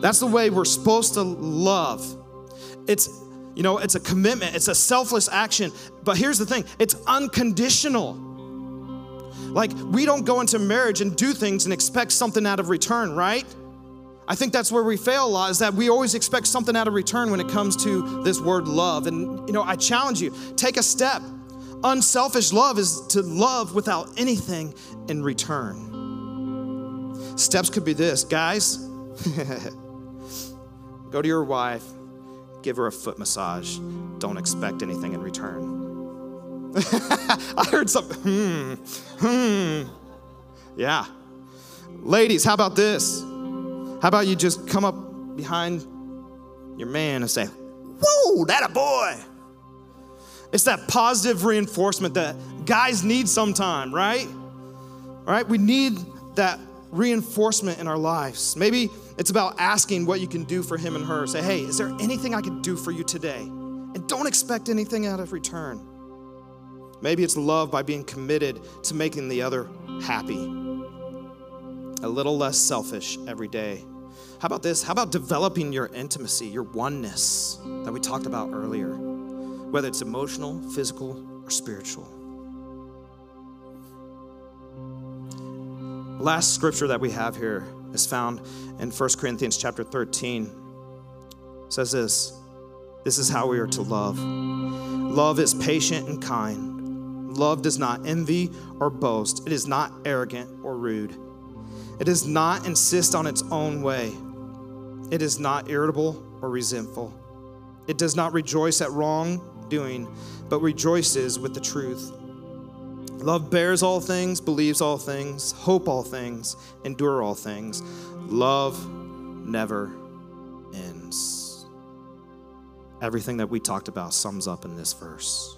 That's the way we're supposed to love. It's, you know, it's a commitment, it's a selfless action. But here's the thing it's unconditional. Like, we don't go into marriage and do things and expect something out of return, right? I think that's where we fail a lot is that we always expect something out of return when it comes to this word love. And, you know, I challenge you take a step. Unselfish love is to love without anything in return. Steps could be this, guys. Go to your wife, give her a foot massage. Don't expect anything in return. I heard something. Hmm. Hmm. Yeah. Ladies, how about this? How about you just come up behind your man and say, Whoa, that a boy. It's that positive reinforcement that guys need sometime, right? All right, we need that reinforcement in our lives. Maybe it's about asking what you can do for him and her. Say, hey, is there anything I can do for you today? And don't expect anything out of return. Maybe it's love by being committed to making the other happy. A little less selfish every day. How about this? How about developing your intimacy, your oneness that we talked about earlier, whether it's emotional, physical, or spiritual? Last scripture that we have here is found in 1 Corinthians chapter 13. It says this This is how we are to love. Love is patient and kind. Love does not envy or boast. It is not arrogant or rude. It does not insist on its own way. It is not irritable or resentful. It does not rejoice at wrongdoing, but rejoices with the truth. Love bears all things, believes all things, hope all things, endure all things. Love never ends. Everything that we talked about sums up in this verse.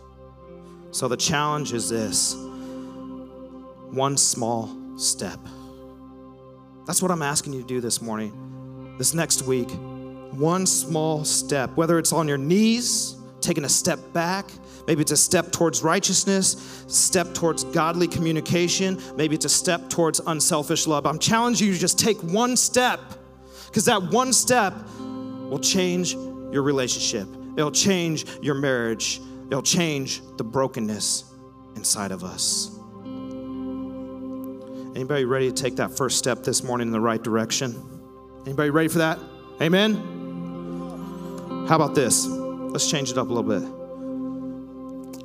So the challenge is this one small step. That's what I'm asking you to do this morning, this next week. One small step, whether it's on your knees, taking a step back, maybe it's a step towards righteousness, step towards godly communication, maybe it's a step towards unselfish love. I'm challenging you to just take one step because that one step will change your relationship. It'll change your marriage. It'll change the brokenness inside of us. Anybody ready to take that first step this morning in the right direction? Anybody ready for that? Amen? How about this? Let's change it up a little bit.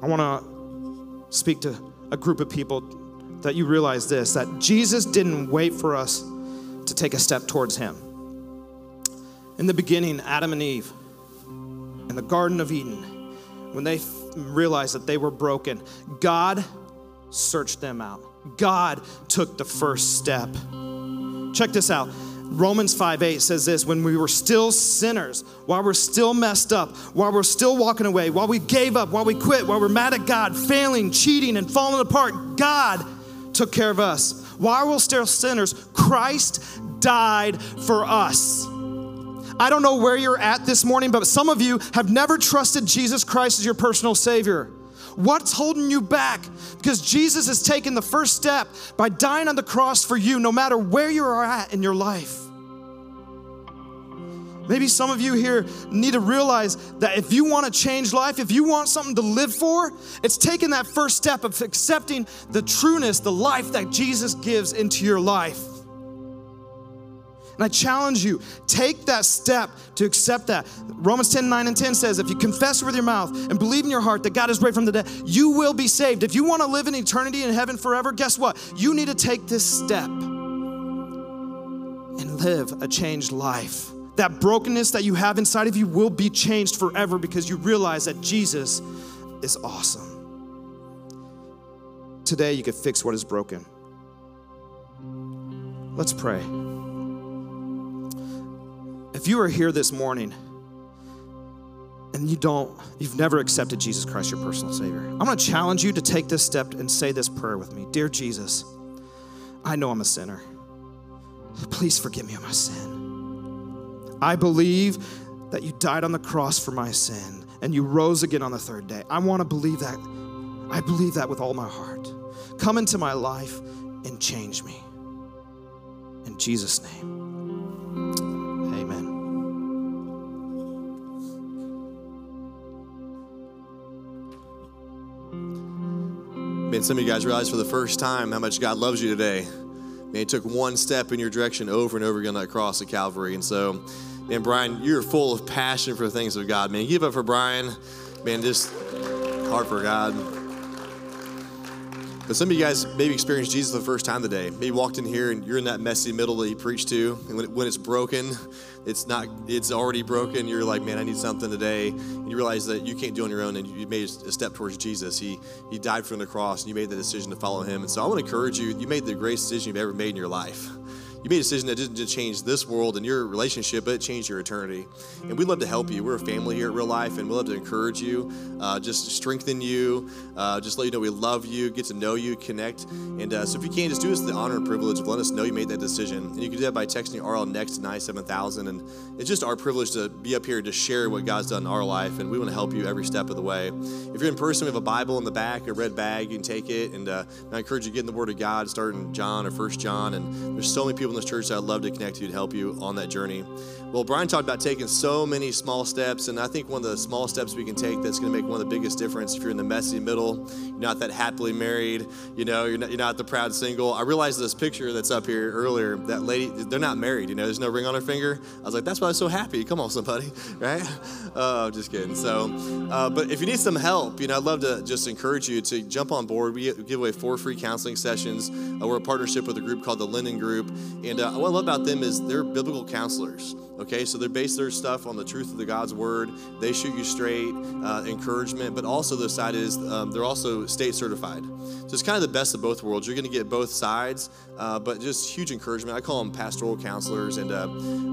I want to speak to a group of people that you realize this that Jesus didn't wait for us to take a step towards him. In the beginning, Adam and Eve in the Garden of Eden, when they realized that they were broken, God searched them out. God took the first step. Check this out. Romans 5 8 says this when we were still sinners, while we're still messed up, while we're still walking away, while we gave up, while we quit, while we're mad at God, failing, cheating, and falling apart, God took care of us. While we're still sinners, Christ died for us. I don't know where you're at this morning, but some of you have never trusted Jesus Christ as your personal Savior. What's holding you back? Because Jesus has taken the first step by dying on the cross for you, no matter where you are at in your life. Maybe some of you here need to realize that if you want to change life, if you want something to live for, it's taking that first step of accepting the trueness, the life that Jesus gives into your life. And I challenge you, take that step to accept that. Romans 10 9 and 10 says, If you confess with your mouth and believe in your heart that God is raised from the dead, you will be saved. If you want to live in eternity in heaven forever, guess what? You need to take this step and live a changed life. That brokenness that you have inside of you will be changed forever because you realize that Jesus is awesome. Today, you can fix what is broken. Let's pray. If you are here this morning and you don't, you've never accepted Jesus Christ, your personal Savior, I'm gonna challenge you to take this step and say this prayer with me Dear Jesus, I know I'm a sinner. Please forgive me of my sin. I believe that you died on the cross for my sin and you rose again on the third day. I wanna believe that. I believe that with all my heart. Come into my life and change me. In Jesus' name. Man, some of you guys realize for the first time how much God loves you today. Man, He took one step in your direction over and over again on that cross Calvary. And so, man, Brian, you're full of passion for the things of God. Man, give up for Brian. Man, just heart for God. But some of you guys maybe experienced Jesus the first time today. Maybe walked in here and you're in that messy middle that he preached to. And when, it, when it's broken, it's not, it's already broken. You're like, man, I need something today. And you realize that you can't do on your own and you made a step towards Jesus. He, he died for the cross and you made the decision to follow him. And so I want to encourage you, you made the greatest decision you've ever made in your life you made a decision that didn't just change this world and your relationship, but it changed your eternity. And we'd love to help you. We're a family here at Real Life, and we'd love to encourage you, uh, just strengthen you, uh, just let you know we love you, get to know you, connect. And uh, so if you can, just do us the honor and privilege of letting us know you made that decision. And you can do that by texting RL next to 97000. And it's just our privilege to be up here to share what God's done in our life, and we want to help you every step of the way. If you're in person, we have a Bible in the back, a red bag, you can take it. And uh, I encourage you to get in the Word of God, starting John or First John. And there's so many people in church that I'd love to connect you to help you on that journey. Well, Brian talked about taking so many small steps, and I think one of the small steps we can take that's going to make one of the biggest difference if you're in the messy middle, you're not that happily married, you know, you're not, you're not the proud single. I realized this picture that's up here earlier, that lady, they're not married, you know, there's no ring on her finger. I was like, that's why I was so happy. Come on, somebody, right? Oh, just kidding. So, uh, but if you need some help, you know, I'd love to just encourage you to jump on board. We give away four free counseling sessions. Uh, we're a partnership with a group called the Linden Group, and uh, what I love about them is they're biblical counselors. Okay, so they base their stuff on the truth of the God's word. They shoot you straight, uh, encouragement, but also the side is um, they're also state certified. So it's kind of the best of both worlds. You're going to get both sides, uh, but just huge encouragement. I call them pastoral counselors, and uh,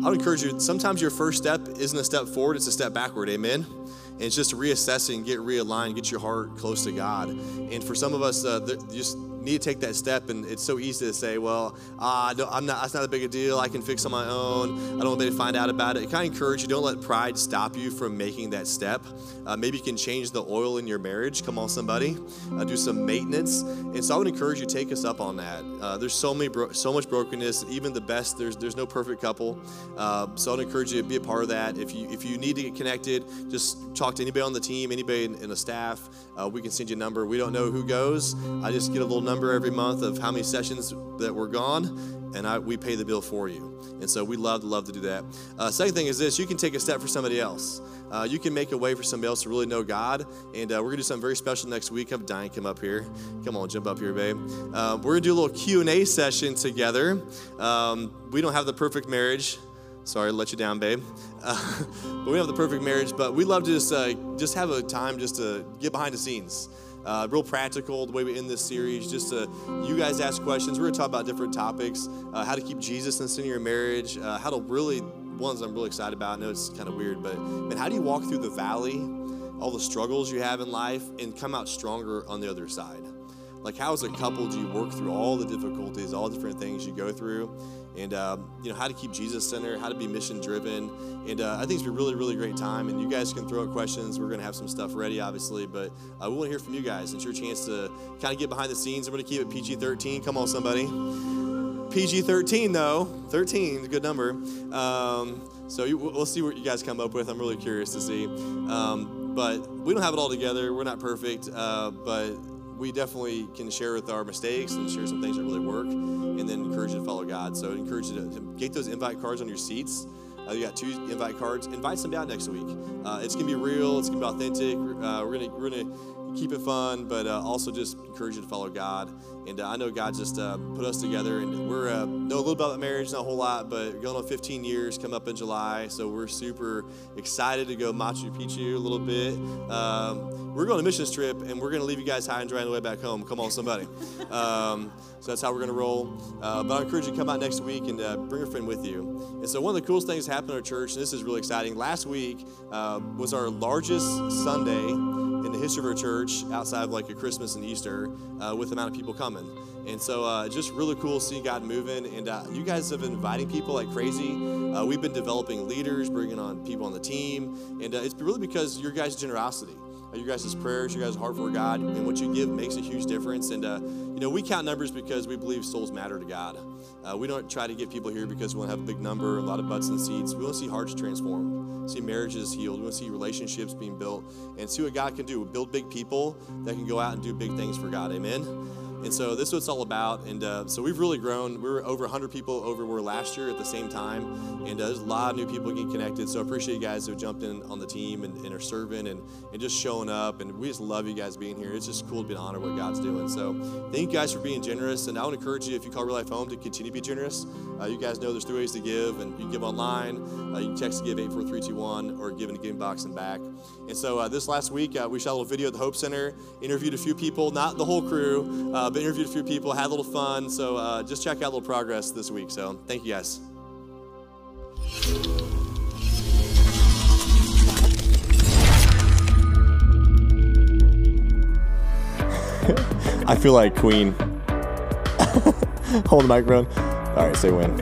I would encourage you. Sometimes your first step isn't a step forward; it's a step backward. Amen. And it's just reassessing, get realigned, get your heart close to God. And for some of us, uh, just need to take that step, and it's so easy to say, "Well, uh, no, I'm not. That's not a big deal. I can fix on my own. I don't want anybody to find out about it." Kind of encourage you. Don't let pride stop you from making that step. Uh, maybe you can change the oil in your marriage. Come on, somebody, uh, do some maintenance. And so I would encourage you take us up on that. Uh, there's so many, bro- so much brokenness. Even the best, there's there's no perfect couple. Uh, so I'd encourage you to be a part of that. If you if you need to get connected, just talk to anybody on the team, anybody in, in the staff. Uh, we can send you a number. We don't know who goes. I just get a little number every month of how many sessions that were gone, and I, we pay the bill for you. And so we love to love to do that. Uh, second thing is this: you can take a step for somebody else. Uh, you can make a way for somebody else to really know God. And uh, we're gonna do something very special next week. Have Diane come up here. Come on, jump up here, babe. Uh, we're gonna do a little Q and A session together. Um, we don't have the perfect marriage. Sorry to let you down, babe. Uh, but we have the perfect marriage. But we love to just uh, just have a time just to get behind the scenes. Uh, real practical the way we end this series just to you guys ask questions we're going to talk about different topics uh, how to keep jesus in the center of your marriage uh, how to really ones i'm really excited about i know it's kind of weird but man how do you walk through the valley all the struggles you have in life and come out stronger on the other side like how as a couple do you work through all the difficulties all the different things you go through and um, you know how to keep jesus center how to be mission driven and uh, i think it's been a really really great time. And you guys can throw out questions. We're going to have some stuff ready obviously. But uh, we want to hear from you guys. It's your chance to kind of get behind the scenes. I'm going to keep it pg-13 come on somebody. Pg-13 though. 13 is a good number. Um, So you, we'll see what you guys come up with. I'm really curious to see. Um, but we don't have it all together. We're not perfect, uh, but we definitely can share with our mistakes and share some things that really work, and then encourage you to follow God. So I encourage you to, get those invite cards on your seats. Uh, you got two invite cards. Invite somebody out next week. Uh, it's gonna be real. It's gonna be authentic. Uh, we're gonna we're gonna keep it fun, but uh, also just encourage you to follow God. And uh, I know God just uh, put us together, and we're uh, know a little about marriage, not a whole lot, but going on 15 years, come up in July, so we're super excited to go Machu Picchu a little bit. Um, we're going on a missions trip, and we're going to leave you guys high and dry on the way back home. Come on, somebody. Um, so that's how we're going to roll. Uh, but I encourage you to come out next week and uh, bring a friend with you. And so one of the coolest things happened in our church, and this is really exciting. Last week uh, was our largest Sunday in the history of our church outside of like a Christmas and Easter uh, with the amount of people coming. And so uh, just really cool seeing God moving. And uh, you guys have been inviting people like crazy. Uh, we've been developing leaders, bringing on people on the team. And uh, it's really because your guys' generosity. Your guys' prayers, your guys' heart for God, and what you give makes a huge difference. And uh, you know, we count numbers because we believe souls matter to God. Uh, we don't try to get people here because we want to have a big number, a lot of butts and seats. We want to see hearts transformed, see marriages healed. We want to see relationships being built, and see what God can do. Build big people that can go out and do big things for God. Amen. And so this is what it's all about. And uh, so we've really grown. We were over 100 people over where last year at the same time. And uh, there's a lot of new people getting connected. So I appreciate you guys who jumped in on the team and, and are serving and, and just showing up. And we just love you guys being here. It's just cool to be honored what God's doing. So thank you guys for being generous. And I would encourage you, if you call Real Life Home, to continue to be generous. Uh, you guys know there's three ways to give. And you give online. Uh, you can text give 84321 or give in the giving box and back. And so uh, this last week, uh, we shot a little video at the Hope Center, interviewed a few people, not the whole crew, interviewed a few people, had a little fun. So uh, just check out little progress this week. So thank you guys. I feel like Queen. Hold the microphone. All right, say when.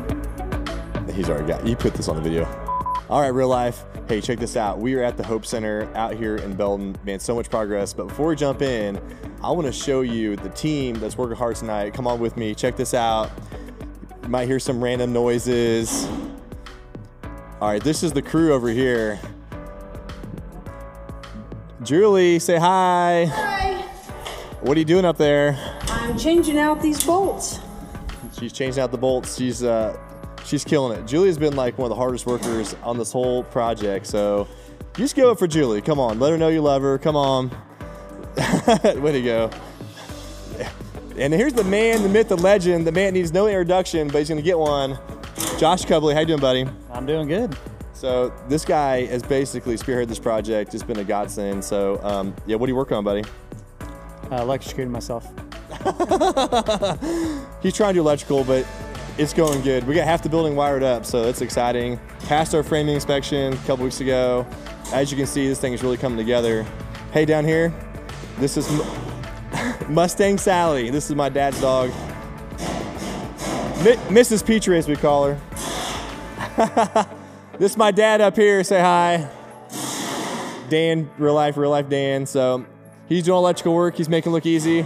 He's already got. You put this on the video. All right, real life. Hey, check this out. We are at the Hope Center out here in Belton. Man, so much progress. But before we jump in, I want to show you the team that's working hard tonight. Come on with me. Check this out. You might hear some random noises. All right, this is the crew over here. Julie, say hi. Hi. What are you doing up there? I'm changing out these bolts. She's changing out the bolts. She's uh, she's killing it. Julie's been like one of the hardest workers on this whole project. So just go for Julie. Come on, let her know you love her. Come on. Way to go. And here's the man, the myth, the legend. The man needs no introduction, but he's gonna get one. Josh Cubley, how you doing, buddy? I'm doing good. So this guy has basically spearheaded this project. It's been a godsend. So um, yeah, what are you working on, buddy? Uh, electrocuting myself. He's trying to do electrical, but it's going good. We got half the building wired up, so it's exciting. Passed our framing inspection a couple weeks ago. As you can see, this thing is really coming together. Hey, down here, this is Mustang Sally. This is my dad's dog. Mrs. Petrie, as we call her. this is my dad up here. Say hi. Dan, real life, real life Dan. So he's doing electrical work. He's making it look easy.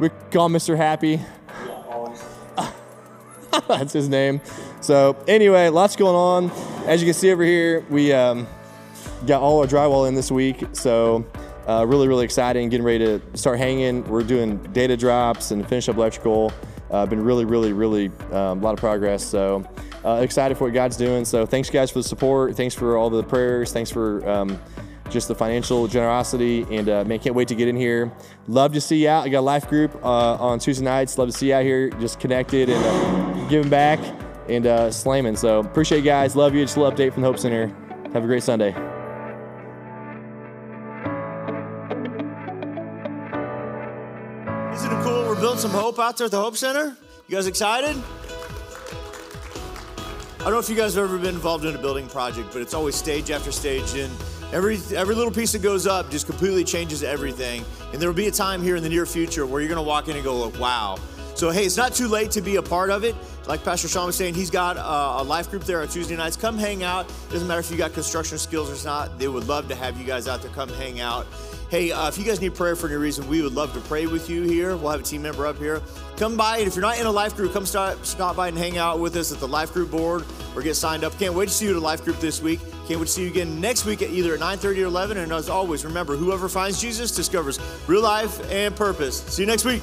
We call Mr. Happy. That's his name. So anyway, lots going on. As you can see over here, we um, got all our drywall in this week. So uh, really, really exciting. Getting ready to start hanging. We're doing data drops and finish up electrical. Uh, been really, really, really um, a lot of progress. So uh, excited for what God's doing. So thanks guys for the support. Thanks for all the prayers. Thanks for um, just the financial generosity. And uh, man, can't wait to get in here. Love to see you out. I got a life group uh, on Tuesday nights. Love to see you out here, just connected and uh, giving back and uh, slamming. So appreciate you guys. Love you. Just a little update from the Hope Center. Have a great Sunday. Isn't it cool? We're building some hope out there at the Hope Center. You guys excited? I don't know if you guys have ever been involved in a building project, but it's always stage after stage, and every every little piece that goes up just completely changes everything. And there will be a time here in the near future where you're going to walk in and go, "Wow." So hey, it's not too late to be a part of it. Like Pastor Sean was saying, he's got uh, a life group there on Tuesday nights. Come hang out. Doesn't matter if you got construction skills or not. They would love to have you guys out there. Come hang out. Hey, uh, if you guys need prayer for any reason, we would love to pray with you here. We'll have a team member up here. Come by, and if you're not in a life group, come start, stop by and hang out with us at the life group board or get signed up. Can't wait to see you at a life group this week. Can't wait to see you again next week at either at 9:30 or 11. And as always, remember, whoever finds Jesus discovers real life and purpose. See you next week.